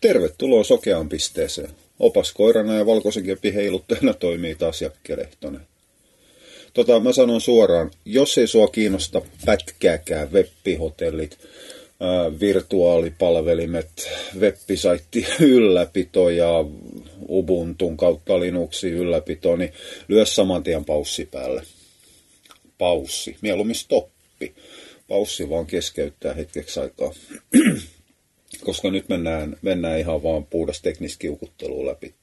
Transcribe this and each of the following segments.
Tervetuloa sokeaan pisteeseen. Opas koirana ja valkoisen keppi heiluttajana toimii taas Jakke Lehtonen. Tota, mä sanon suoraan, jos ei sua kiinnosta pätkääkään webbihotellit, virtuaalipalvelimet, webbisaitti ylläpito ja Ubuntun kautta Linuxin ylläpito, niin lyö saman tien paussi päälle. Paussi, mieluummin stoppi. Paussi vaan keskeyttää hetkeksi aikaa koska nyt mennään, mennään ihan vaan puhdas teknistä kiukuttelua läpi.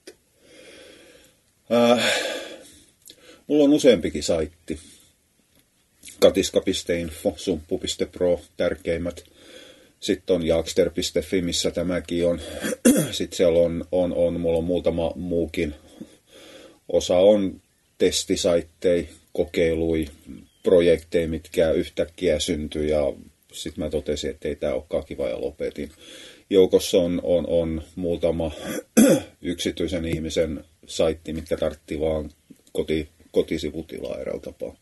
Äh, mulla on useampikin saitti. Katiska.info, sumppu.pro, tärkeimmät. Sitten on jaakster.fi, missä tämäkin on. Sitten siellä on, on, on, mulla on muutama muukin. Osa on testisaitteja, kokeilui, projekteja, mitkä yhtäkkiä syntyi ja sitten mä totesin, että ei tämä olekaan kiva ja lopetin. Joukossa on, on, on muutama yksityisen ihmisen saitti, mitkä tartti vaan koti, kotisivutilaa eräällä tapaa.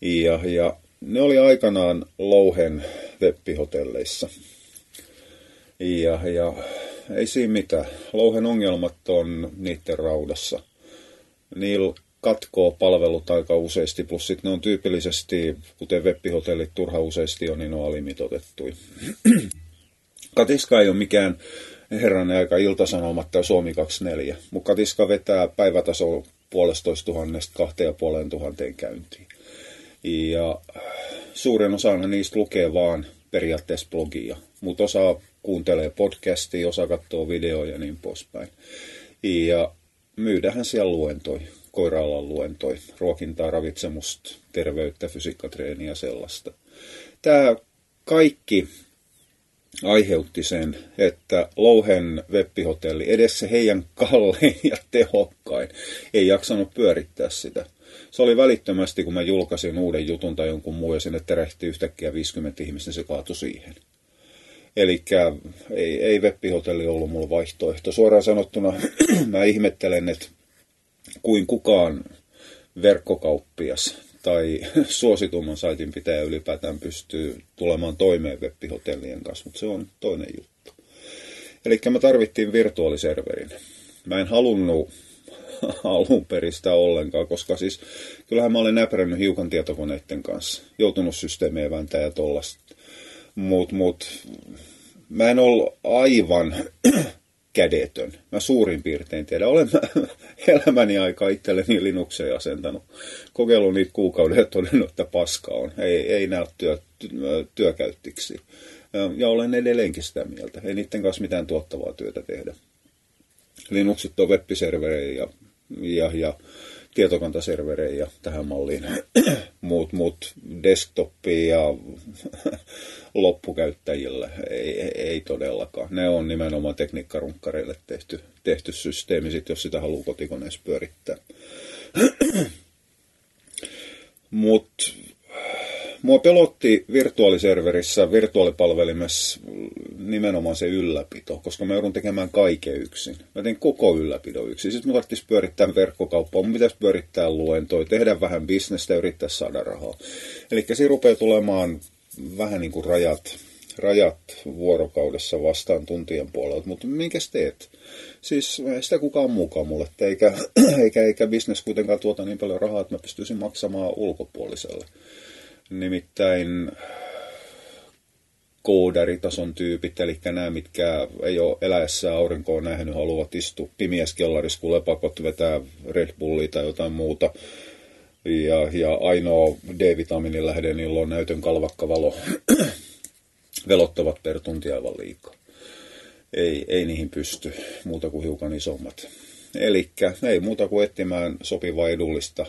Ja, ja ne oli aikanaan Louhen webbihotelleissa. Ja, ja ei siinä mitään. Louhen ongelmat on niiden raudassa. Niillä katkoo palvelut aika useasti, plus sitten ne on tyypillisesti, kuten webbihotellit turha useasti on, niin ne on alimitotettu. Katiska ei ole mikään herranen aika iltasanomat tai Suomi 24, mutta Katiska vetää päivätaso puolestoista tuhannesta kahteen ja puoleen tuhanteen käyntiin. Ja suurin osa niistä lukee vaan periaatteessa blogia, mutta osa kuuntelee podcastia, osa katsoo videoja ja niin poispäin. Ja myydähän siellä luentoi koiraalan luentoi, ruokintaa, ravitsemusta, terveyttä, fysiikkatreeniä ja sellaista. Tämä kaikki aiheutti sen, että Louhen webbihotelli, edessä heidän kallein ja tehokkain, ei jaksanut pyörittää sitä. Se oli välittömästi, kun mä julkaisin uuden jutun tai jonkun muun, ja sinne terehti yhtäkkiä 50 ihmistä, se kaatui siihen. Eli ei, ei webbihotelli ollut mulla vaihtoehto. Suoraan sanottuna mä ihmettelen, että kuin kukaan verkkokauppias tai suositumman saitin pitäjä ylipäätään pystyy tulemaan toimeen webbihotellien kanssa, mutta se on toinen juttu. Eli me tarvittiin virtuaaliserverin. Mä en halunnut alun peristä ollenkaan, koska siis kyllähän mä olen näpärännyt hiukan tietokoneiden kanssa, joutunut systeemeen vääntää ja tollasta. Mutta mut, mä en ollut aivan kädetön. Mä suurin piirtein tiedän. Olen mä elämäni aika itselleni Linuxeen asentanut. Kokeillut niitä kuukauden ja todennut, että paska on. Ei, ei näy työ, työkäyttiksi. Ja olen edelleenkin sitä mieltä. Ei niiden kanssa mitään tuottavaa työtä tehdä. Linuxit on web ja, ja, ja tietokantaserverejä tähän malliin. muut, muut desktopia ja loppukäyttäjille ei, ei todellakaan. Ne on nimenomaan tekniikkarunkkareille tehty, tehty systeemi, sit, jos sitä haluaa kotikoneessa pyörittää. Mutta Mua pelotti virtuaaliserverissä, virtuaalipalvelimessa nimenomaan se ylläpito, koska mä joudun tekemään kaiken yksin. Mä teen koko ylläpidon yksin. Sitten mun tarvitsisi pyörittää verkkokauppaa, mun pitäisi pyörittää luentoja, tehdä vähän bisnestä ja yrittää saada rahaa. Eli siinä rupeaa tulemaan vähän niin kuin rajat, rajat vuorokaudessa vastaan tuntien puolelta, mutta minkäs teet? Siis ei sitä kukaan mukaan mulle, eikä, eikä, eikä bisnes kuitenkaan tuota niin paljon rahaa, että mä pystyisin maksamaan ulkopuoliselle. Nimittäin koodaritason tyypit, eli nämä, mitkä ei ole eläessä aurinkoon nähnyt, haluavat istua pimiässä kellarissa, kun lepakot vetää Red Bullia tai jotain muuta. Ja, ja ainoa D-vitamiinin lähde, niillä on näytön kalvakka valo. Velottavat per tunti aivan liikaa. Ei, ei niihin pysty muuta kuin hiukan isommat. Eli ei muuta kuin etsimään sopivaa edullista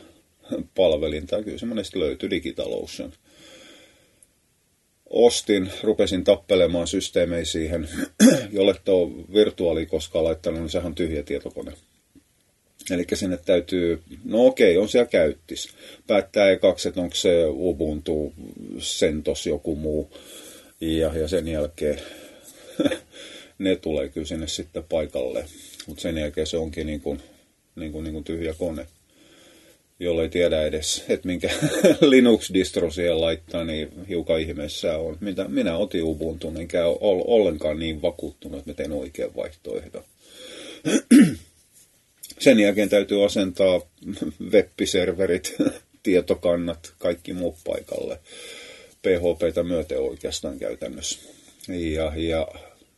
palvelinta. Kyllä se monesti löytyy Digitalotion. Ostin, rupesin tappelemaan systeemejä siihen, jolle tuo virtuaali koskaan laittanut, niin sehän on tyhjä tietokone. Eli sinne täytyy, no okei, on siellä käyttis. Päättää ekaksi, että onko se Ubuntu, Sentos, joku muu. Ja, ja sen jälkeen ne tulee kyllä sinne sitten paikalle. Mutta sen jälkeen se onkin niin kuin, niin kuin, niin kuin tyhjä kone jolle ei tiedä edes, että minkä Linux-distro siihen laittaa, niin hiukan ihmeessä on. Mitä minä otin Ubuntu, enkä ole ollenkaan niin vakuuttunut, että mä teen oikean vaihtoehdon. Sen jälkeen täytyy asentaa web-serverit, tietokannat, kaikki muu paikalle. PHPtä myöten oikeastaan käytännössä. Ja, ja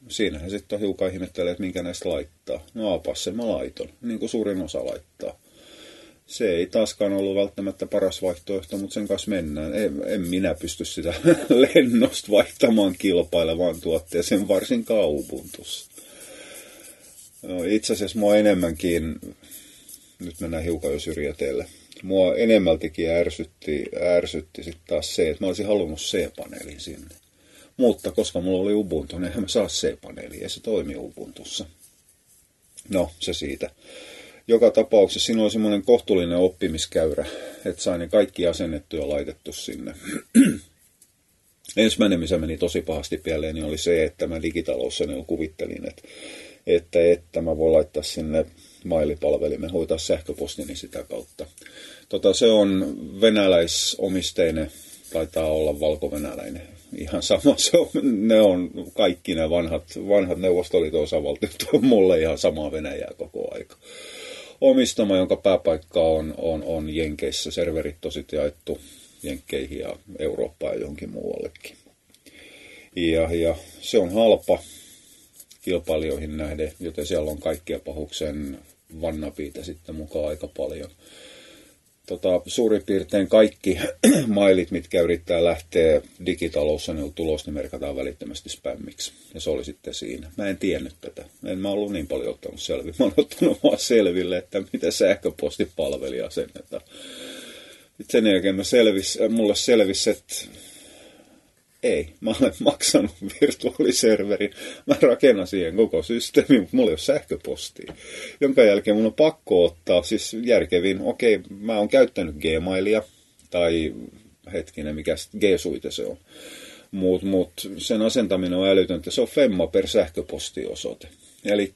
siinähän sitten on hiukan ihmettelee, että minkä näistä laittaa. No apas mä laiton, niin kuin suurin osa laittaa. Se ei taaskaan ollut välttämättä paras vaihtoehto, mutta sen kanssa mennään. En, en minä pysty sitä lennosta vaihtamaan kilpailevaan tuotteeseen, varsin Ubuntussa. No, itse asiassa mua enemmänkin, nyt mennään hiukan jo syrjäteelle, mua enemmältikin ärsytti, ärsytti sitten taas se, että mä olisin halunnut C-paneelin sinne. Mutta koska mulla oli Ubuntu, niin mä saa C-paneelia ja se toimii Ubuntussa. No, se siitä. Joka tapauksessa siinä oli semmoinen kohtuullinen oppimiskäyrä, että sain ne kaikki asennettu ja laitettu sinne. Ensimmäinen, missä meni tosi pahasti pieleen, niin oli se, että mä digitaloussani kuvittelin, että, että, että mä voin laittaa sinne mailipalvelimen, hoitaa sähköpostini sitä kautta. Tota, se on venäläisomisteinen, taitaa olla valko-venäläinen. Ihan sama, se on, ne on kaikki ne vanhat, vanhat Neuvostoliiton osavaltiot on mulle ihan samaa Venäjää koko aika. Omistama, jonka pääpaikka on, on, on Jenkeissä. Serverit sitten jaettu Jenkkeihin ja Eurooppaan ja johonkin muuallekin. Ja, ja se on halpa kilpailijoihin nähden, joten siellä on kaikkia pahuksen vannapiitä sitten mukaan aika paljon. Tota, suurin piirtein kaikki mailit, mitkä yrittää lähteä digitalossa, niin tulos, niin merkataan välittömästi spämmiksi. Ja se oli sitten siinä. Mä en tiennyt tätä. En mä ollut niin paljon ottanut selville. Mä oon ottanut vaan selville, että mitä sähköpostipalveli asennetaan. Sitten sen jälkeen mä selvis, mulle selvisi, että ei, mä olen maksanut virtuaaliserverin, mä rakennan siihen koko systeemin, mutta mulla ei ole sähköpostia. Jonka jälkeen mun on pakko ottaa, siis järkevin, okei, mä oon käyttänyt Gmailia, tai hetkinen, mikä G-suite se on. Mutta mut sen asentaminen on älytöntä, se on femma per sähköpostiosoite. Eli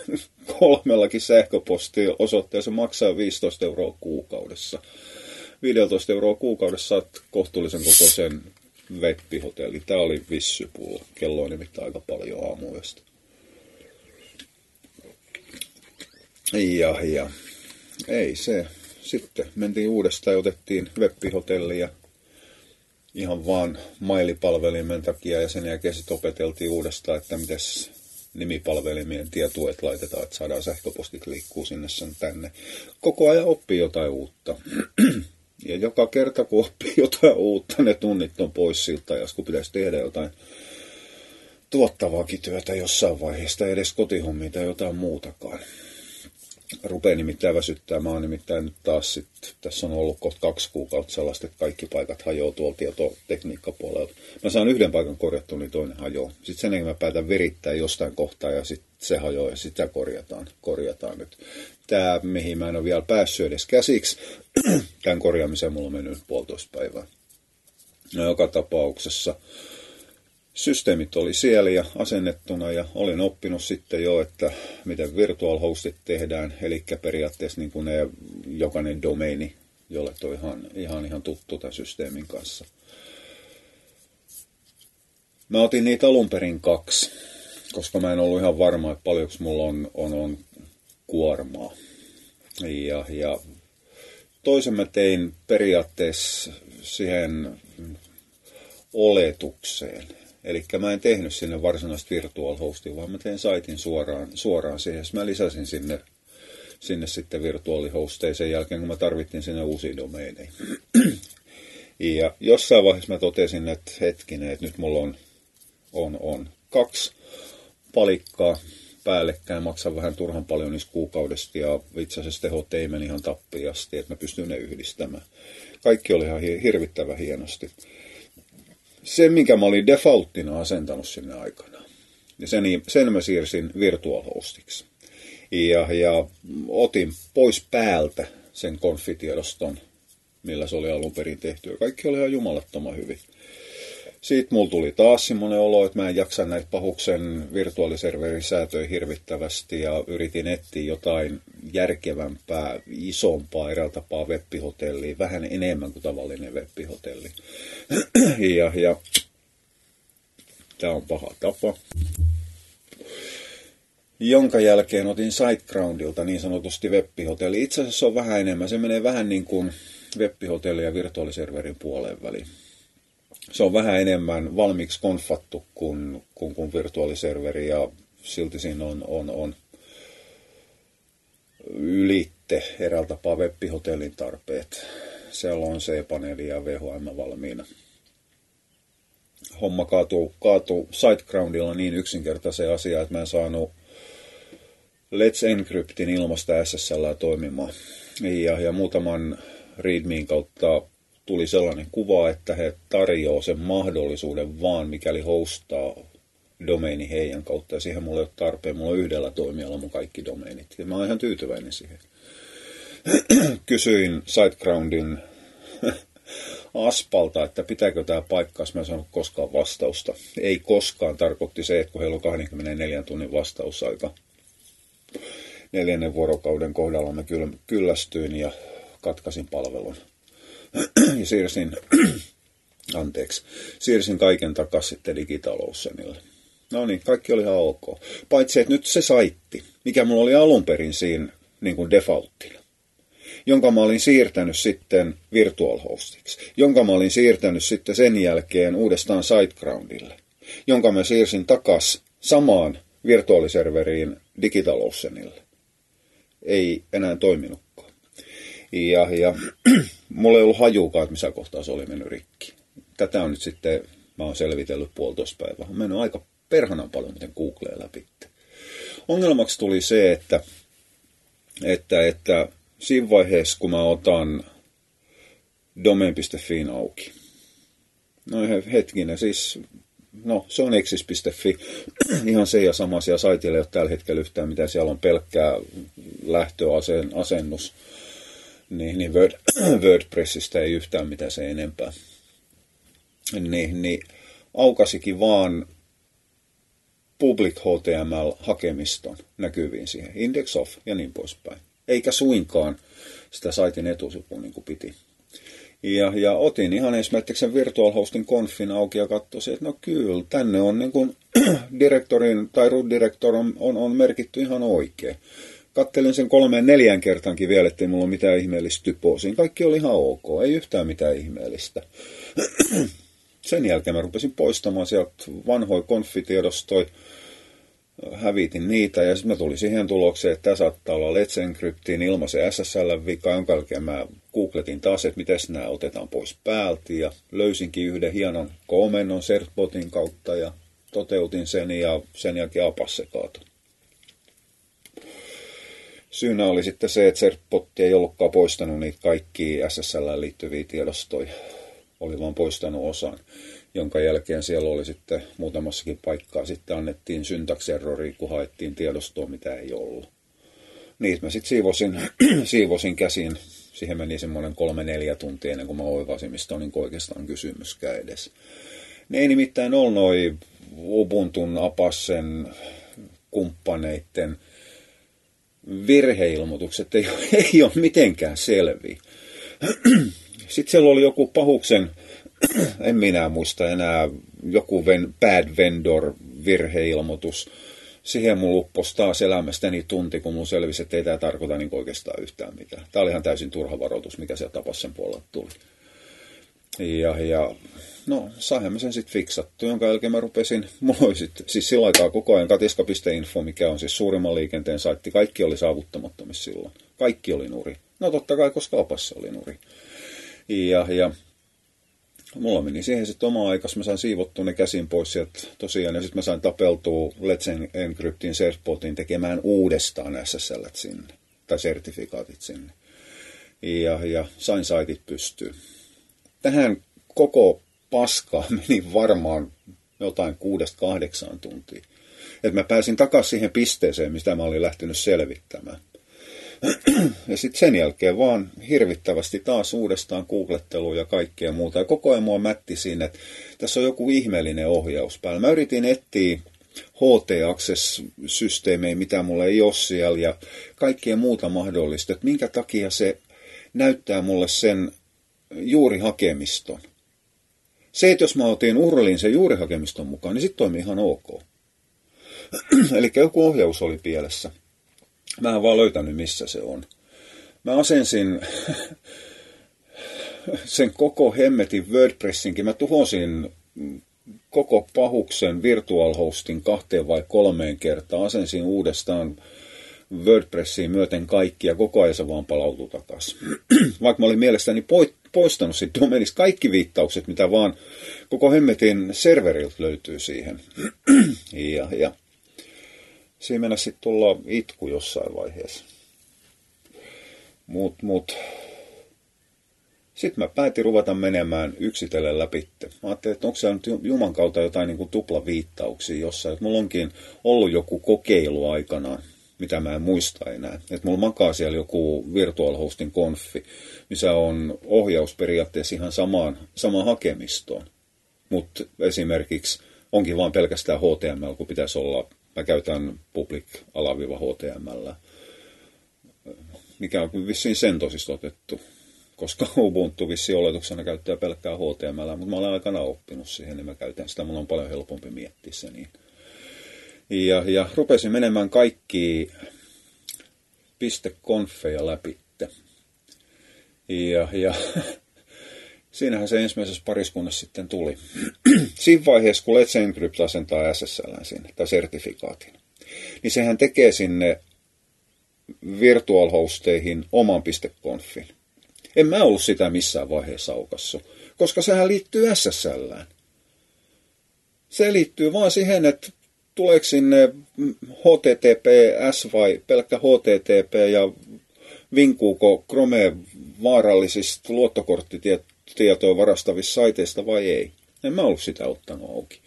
kolmellakin sähköpostiosoitteessa maksaa 15 euroa kuukaudessa. 15 euroa kuukaudessa saat kohtuullisen kokoisen Veppihotelli. Tämä oli vissypulla. Kello on nimittäin aika paljon aamuyöstä. Ja, ja ei se. Sitten mentiin uudestaan ja otettiin Veppihotellia ihan vaan mailipalvelimen takia ja sen jälkeen sitten opeteltiin uudestaan, että miten nimipalvelimien tietuet laitetaan, että saadaan sähköpostit liikkuu sinne sen tänne. Koko ajan oppii jotain uutta. Ja joka kerta, kun oppii jotain uutta, ne tunnit on pois siltä, ja kun pitäisi tehdä jotain tuottavaakin työtä jossain vaiheessa, edes kotihommia tai jotain muutakaan. Rupeaa nimittäin väsyttää. Mä oon nimittäin nyt taas sit, tässä on ollut kohta kaksi kuukautta sellaista, että kaikki paikat hajoaa tuolta tietotekniikkapuolelta. Mä saan yhden paikan korjattua, niin toinen hajoaa. Sitten sen jälkeen mä päätän virittää jostain kohtaa ja sitten se hajoaa ja sitä korjataan, korjataan nyt. Tämä, mihin mä en ole vielä päässyt edes käsiksi, tämän korjaamiseen mulla on mennyt puolitoista päivää. No, joka tapauksessa systeemit oli siellä ja asennettuna ja olin oppinut sitten jo, että miten virtual hostit tehdään, eli periaatteessa niin kuin ne jokainen domeini, jolle toi ihan, ihan, ihan tuttu tämän systeemin kanssa. Mä otin niitä alun perin kaksi, koska mä en ollut ihan varma, että paljonko mulla on, on, on kuormaa. Ja, ja toisen mä tein periaatteessa siihen oletukseen. Eli mä en tehnyt sinne varsinaista virtual hostia, vaan mä tein saitin suoraan, suoraan siihen. Mä lisäsin sinne, sinne sitten virtuaalihosteja sen jälkeen, kun mä tarvittiin sinne uusia domeineja. ja jossain vaiheessa mä totesin, että hetkinen, että nyt mulla on, on, on kaksi palikkaa päällekkäin, maksan vähän turhan paljon niistä kuukaudesta ja itse asiassa meni ihan tappiasti, että mä pystyn ne yhdistämään. Kaikki oli ihan hirvittävän hienosti. Se, minkä mä olin defaulttina asentanut sinne aikana, ja sen, sen mä siirsin virtual hostiksi. Ja, ja otin pois päältä sen konfitiedoston, millä se oli alun perin tehty. Ja kaikki oli ihan jumalattoman hyvin. Sitten mulla tuli taas semmoinen olo, että mä en jaksa näitä pahuksen virtuaaliserverin säätöjä hirvittävästi ja yritin etsiä jotain järkevämpää, isompaa eräällä tapaa webbihotellia, vähän enemmän kuin tavallinen webbihotelli. ja, ja tämä on paha tapa. Jonka jälkeen otin SiteGroundilta niin sanotusti webbihotelli. Itse asiassa se on vähän enemmän. Se menee vähän niin kuin webbihotelli ja virtuaaliserverin puoleen väliin se on vähän enemmän valmiiksi konfattu kuin, kuin, kuin virtuaaliserveri ja silti siinä on, on, on ylitte eräällä tapaa web-hotellin tarpeet. Siellä on C-paneeli ja VHM valmiina. Homma kaatuu, kaatuu SiteGroundilla niin yksinkertaisen asia, että mä en saanut Let's Encryptin ilmasta SSL toimimaan. Ja, ja muutaman readmin kautta tuli sellainen kuva, että he tarjoavat sen mahdollisuuden vaan, mikäli hostaa domeini heidän kautta. Ja siihen mulla ei ole tarpeen. Mulla on yhdellä toimijalla mun kaikki domeinit. Ja mä oon ihan tyytyväinen siihen. Kysyin SiteGroundin Aspalta, että pitääkö tämä paikkaa, mä en saanut koskaan vastausta. Ei koskaan tarkoitti se, että kun heillä on 24 tunnin vastausaika. Neljännen vuorokauden kohdalla mä kyllästyin ja katkasin palvelun ja siirsin, anteeksi, siirsin kaiken takaisin sitten digitaloussenille. No niin, kaikki oli ihan ok. Paitsi, että nyt se saitti, mikä mulla oli alun perin siinä niin kuin defaulttina, jonka mä olin siirtänyt sitten virtual hostiksi, jonka mä olin siirtänyt sitten sen jälkeen uudestaan SiteGroundille, jonka mä siirsin takas samaan virtuaaliserveriin digitaloussenille. Ei enää toiminut ja, ja mulla ei ollut hajuukaan, että missä kohtaa se oli mennyt rikki. Tätä on nyt sitten, mä oon selvitellyt puolitoista päivää. On mennyt aika perhanan paljon, miten Googlea läpi. Ongelmaksi tuli se, että, että, että siinä vaiheessa, kun mä otan domain.fiin auki, no hetkinen, siis no se on exis.fi, ihan se ja sama asia saitille ei ole tällä hetkellä yhtään mitä siellä on pelkkää lähtöasennus niin, niin Word, WordPressistä ei yhtään mitään se enempää. Niin, niin aukasikin vaan public HTML-hakemiston näkyviin siihen, index of ja niin poispäin. Eikä suinkaan sitä saitin etusipua niin kuin piti. Ja, ja otin ihan esimerkiksi sen virtual hostin confin auki ja katsoin, että no kyllä, tänne on niin kuin direktorin tai root director on, on, on merkitty ihan oikein kattelin sen kolmeen neljän kertaankin vielä, ettei mulla ole mitään ihmeellistä typoa. Siinä kaikki oli ihan ok, ei yhtään mitään ihmeellistä. sen jälkeen mä rupesin poistamaan sieltä vanhoja konfitiedostoja, hävitin niitä ja sitten mä tulin siihen tulokseen, että tämä saattaa olla Let's Encryptiin ilmaisen SSL-vika, jonka jälkeen mä googletin taas, että miten nämä otetaan pois päältä ja löysinkin yhden hienon komennon Certbotin kautta ja toteutin sen ja sen jälkeen apas se kaatui. Syynä oli sitten se, että Serpotti ei ollutkaan poistanut niitä kaikki SSL liittyviä tiedostoja. Oli vaan poistanut osan, jonka jälkeen siellä oli sitten muutamassakin paikkaa sitten annettiin syntakserrori, kun haettiin tiedostoa, mitä ei ollut. Niitä mä sitten siivosin, siivosin käsin. Siihen meni semmoinen kolme-neljä tuntia ennen kuin mä oivasin, mistä on niin oikeastaan kysymyskään edes. Ne ei nimittäin ole noin Ubuntun, Apassen, kumppaneiden – virheilmoitukset ei, ei ole mitenkään selviä. Sitten siellä oli joku pahuksen, en minä muista enää, joku ven, bad vendor virheilmoitus. Siihen mun luppos taas elämästäni tunti, kun mun selvisi, että ei tämä tarkoita niin oikeastaan yhtään mitään. Tämä oli ihan täysin turha varoitus, mikä sieltä tapas sen puolella tuli. Ja, ja no, saihan mä sen sitten fiksattu, jonka jälkeen mä rupesin, mulla oli sit, siis sillä aikaa koko ajan katiska.info, mikä on siis suurimman liikenteen saitti, kaikki oli saavuttamattomissa silloin. Kaikki oli nuri. No totta kai, koska opassa oli nuri. Ja, ja mulla meni siihen sitten oma aikas, mä sain siivottua ne käsin pois sieltä tosiaan, ja sitten mä sain tapeltua Let's Encryptin Surfbotin tekemään uudestaan SSL sinne, tai sertifikaatit sinne. Ja, ja sain saitit pystyyn. Tähän koko paskaa meni varmaan jotain kuudesta kahdeksaan tuntia. Että mä pääsin takaisin siihen pisteeseen, mistä mä olin lähtenyt selvittämään. Ja sitten sen jälkeen vaan hirvittävästi taas uudestaan googlettelu ja kaikkea muuta. Ja koko ajan mua mätti siinä, että tässä on joku ihmeellinen ohjaus päällä. Mä yritin etsiä HT-access-systeemejä, mitä mulla ei ole siellä, ja kaikkea muuta mahdollista, että minkä takia se näyttää mulle sen juurihakemiston. Se, että jos mä otin Urlin sen juurihakemiston mukaan, niin sitten toimii ihan ok. Eli joku ohjaus oli pielessä. Mä en vaan löytänyt, missä se on. Mä asensin sen koko hemmetin WordPressinkin. Mä tuhosin koko pahuksen virtual hostin kahteen vai kolmeen kertaan. Asensin uudestaan WordPressiin myöten kaikki ja koko ajan se vaan palautui takaisin. Vaikka mä olin mielestäni poistanut siitä domenista kaikki viittaukset, mitä vaan koko hemmetin serveriltä löytyy siihen. ja, ja siinä mennä sitten tulla itku jossain vaiheessa. Mut, mut. Sitten mä päätin ruveta menemään yksitellen läpi. Mä ajattelin, että onko se nyt Juman kautta jotain niin kuin tuplaviittauksia jossain. Että mulla onkin ollut joku kokeilu aikanaan, mitä mä en muista enää. Että mulla makaa siellä joku virtual hostin konfi, missä on ohjaus periaatteessa ihan samaan, samaan hakemistoon. Mutta esimerkiksi onkin vain pelkästään HTML, kun pitäisi olla Mä käytän public-html, mikä on vissiin sen tosista otettu, koska Ubuntu vissiin oletuksena käyttää pelkkää HTML, mutta mä olen aikana oppinut siihen, niin mä käytän sitä, mun on paljon helpompi miettiä se niin. Ja, ja rupesin menemään kaikki .confeja läpi. Ja, ja siinähän se ensimmäisessä pariskunnassa sitten tuli. Siinä vaiheessa, kun Let's Encrypt asentaa SSL sinne, tai sertifikaatin, niin sehän tekee sinne virtual hosteihin oman .confin. En mä ollut sitä missään vaiheessa aukassu, koska sehän liittyy SSLään. Se liittyy vaan siihen, että tuleeko sinne HTTPS vai pelkkä HTTP ja vinkuuko Chrome vaarallisista luottokorttitietoista tietoa varastavista saiteista vai ei. En mä ollut sitä ottanut auki.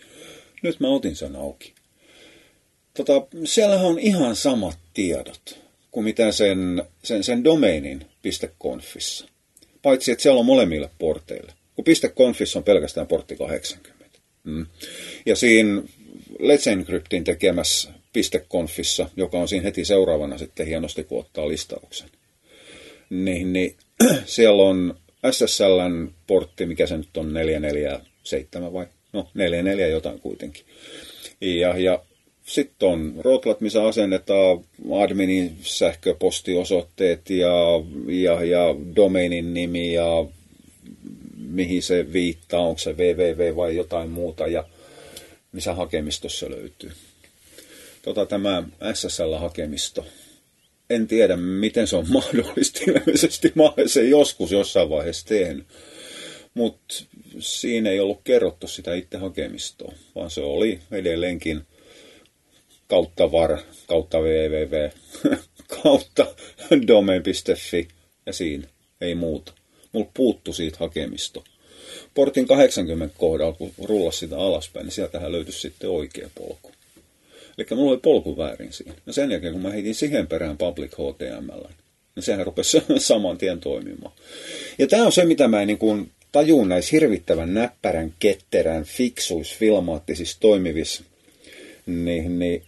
Nyt mä otin sen auki. Tota, siellähän on ihan samat tiedot kuin mitä sen, sen, sen domainin .confissa. Paitsi, että siellä on molemmille porteille. Kun .confissa on pelkästään portti 80. Mm. Ja siinä Let's Encryptin tekemässä .confissa, joka on siinä heti seuraavana sitten hienosti, kun ottaa listauksen, niin, niin siellä on SSLn portti, mikä se nyt on 447 vai? No 44 jotain kuitenkin. Ja, ja sitten on rotlat, missä asennetaan adminin sähköpostiosoitteet ja, ja, ja domainin nimi ja mihin se viittaa, onko se www vai jotain muuta ja missä hakemistossa löytyy. Tota, tämä SSL-hakemisto en tiedä, miten se on mahdollista. Ilmeisesti mä sen joskus jossain vaiheessa tehnyt. Mutta siinä ei ollut kerrottu sitä itse hakemistoa, vaan se oli edelleenkin kautta var, kautta www, kautta domain.fi ja siinä, ei muuta. Mulla puuttu siitä hakemisto. Portin 80 kohdalla, kun rullasi sitä alaspäin, niin sieltähän löytyi sitten oikea polku. Eli mulla oli polku väärin siinä. Ja sen jälkeen, kun mä heitin siihen perään Public HTML, niin sehän rupesi saman tien toimimaan. Ja tämä on se, mitä mä niin kuin tajun näissä hirvittävän näppärän, ketterän, fiksuissa, filmaattisissa toimivissa niin, niin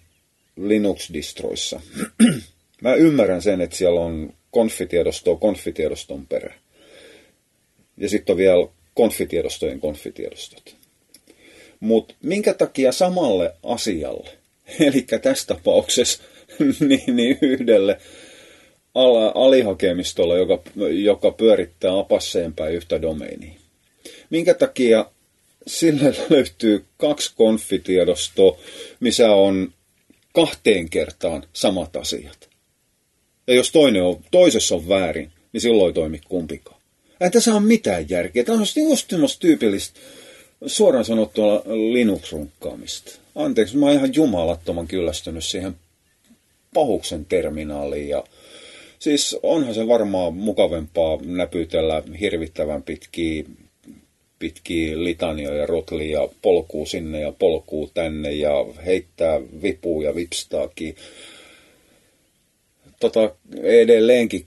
Linux-distroissa. mä ymmärrän sen, että siellä on konfitiedostoa konfitiedoston perä. Ja sitten on vielä konfitiedostojen konfitiedostot. Mutta minkä takia samalle asialle Eli tässä tapauksessa niin, niin yhdelle ala, alihakemistolle, joka, joka pyörittää apasseen päin yhtä domeinia. Minkä takia sille löytyy kaksi konfitiedostoa, missä on kahteen kertaan samat asiat. Ja jos toinen on, toisessa on väärin, niin silloin ei toimi kumpikaan. Ei tässä ole mitään järkeä. Tämä on just tyypillistä suoraan sanottuna Linux-runkkaamista anteeksi, mä oon ihan jumalattoman kyllästynyt siihen pahuksen terminaaliin ja siis onhan se varmaan mukavempaa näpytellä hirvittävän pitkiä pitkiä litanioja, rotlia, polkuu sinne ja polkuu tänne ja heittää vipuu ja vipstaakin. tota, edelleenkin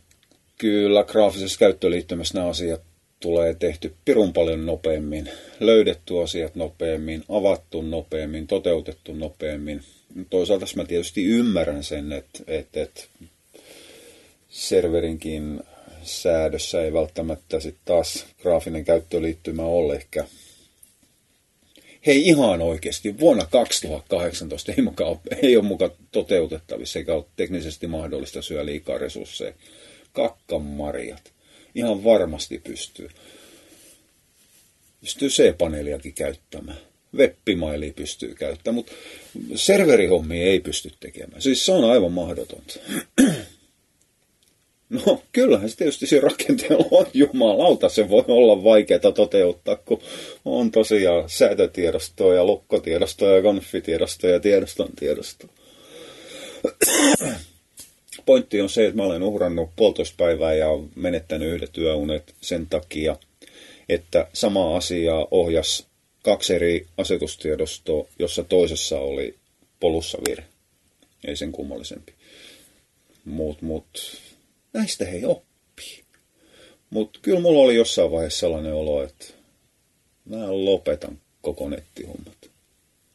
kyllä graafisessa käyttöliittymässä nämä asiat tulee tehty pirun paljon nopeammin, löydetty asiat nopeammin, avattu nopeammin, toteutettu nopeammin. Toisaalta mä tietysti ymmärrän sen, että, että, että serverinkin säädössä ei välttämättä sitten taas graafinen käyttöliittymä ole ehkä hei ihan oikeasti, vuonna 2018 ei, muka, ei ole mukaan toteutettavissa eikä ole teknisesti mahdollista syö liikaa resursseja. Kakkamarjat. Ihan varmasti pystyy. Pystyy C-paneeliakin käyttämään. Webbimailia pystyy käyttämään, mutta serverihommia ei pysty tekemään. Siis se on aivan mahdotonta. No kyllähän se tietysti siinä rakenteella on jumalauta, se voi olla vaikeaa toteuttaa, kun on tosiaan säätötiedostoa ja lukkotiedostoa ja konfitiedostoa ja tiedoston tiedostoa. Pointti on se, että mä olen uhrannut puolitoista päivää ja menettänyt yhdet työunet sen takia, että sama asia ohjas kaksi eri asetustiedostoa, jossa toisessa oli polussa virhe. Ei sen kummallisempi. Muut, muut näistä he oppii. Mutta kyllä mulla oli jossain vaiheessa sellainen olo, että mä lopetan koko nettihommat.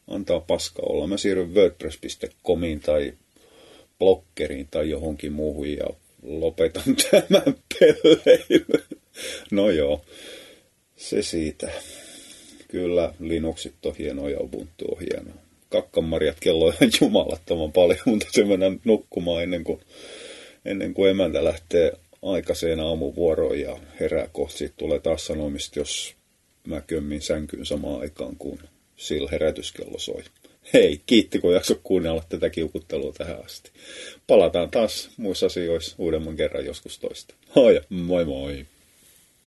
Antaa paska olla. Mä siirryn wordpress.comiin tai blokkeriin tai johonkin muuhun ja lopetan tämän pelleilyn. No joo, se siitä. Kyllä Linuxit on hienoa ja Ubuntu on hienoa. Kakkamarjat kello on jumalattoman paljon, mutta se mennään nukkumaan ennen kuin ennen kuin emäntä lähtee aikaiseen aamuvuoroon ja herää kohti. Siitä tulee taas sanomista, jos mä kömmin sänkyyn samaan aikaan, kun sillä herätyskello soi. Hei, kiitti kun jakso kuunnella tätä kiukuttelua tähän asti. Palataan taas muissa asioissa uudemman kerran joskus toista. Hoi, moi moi!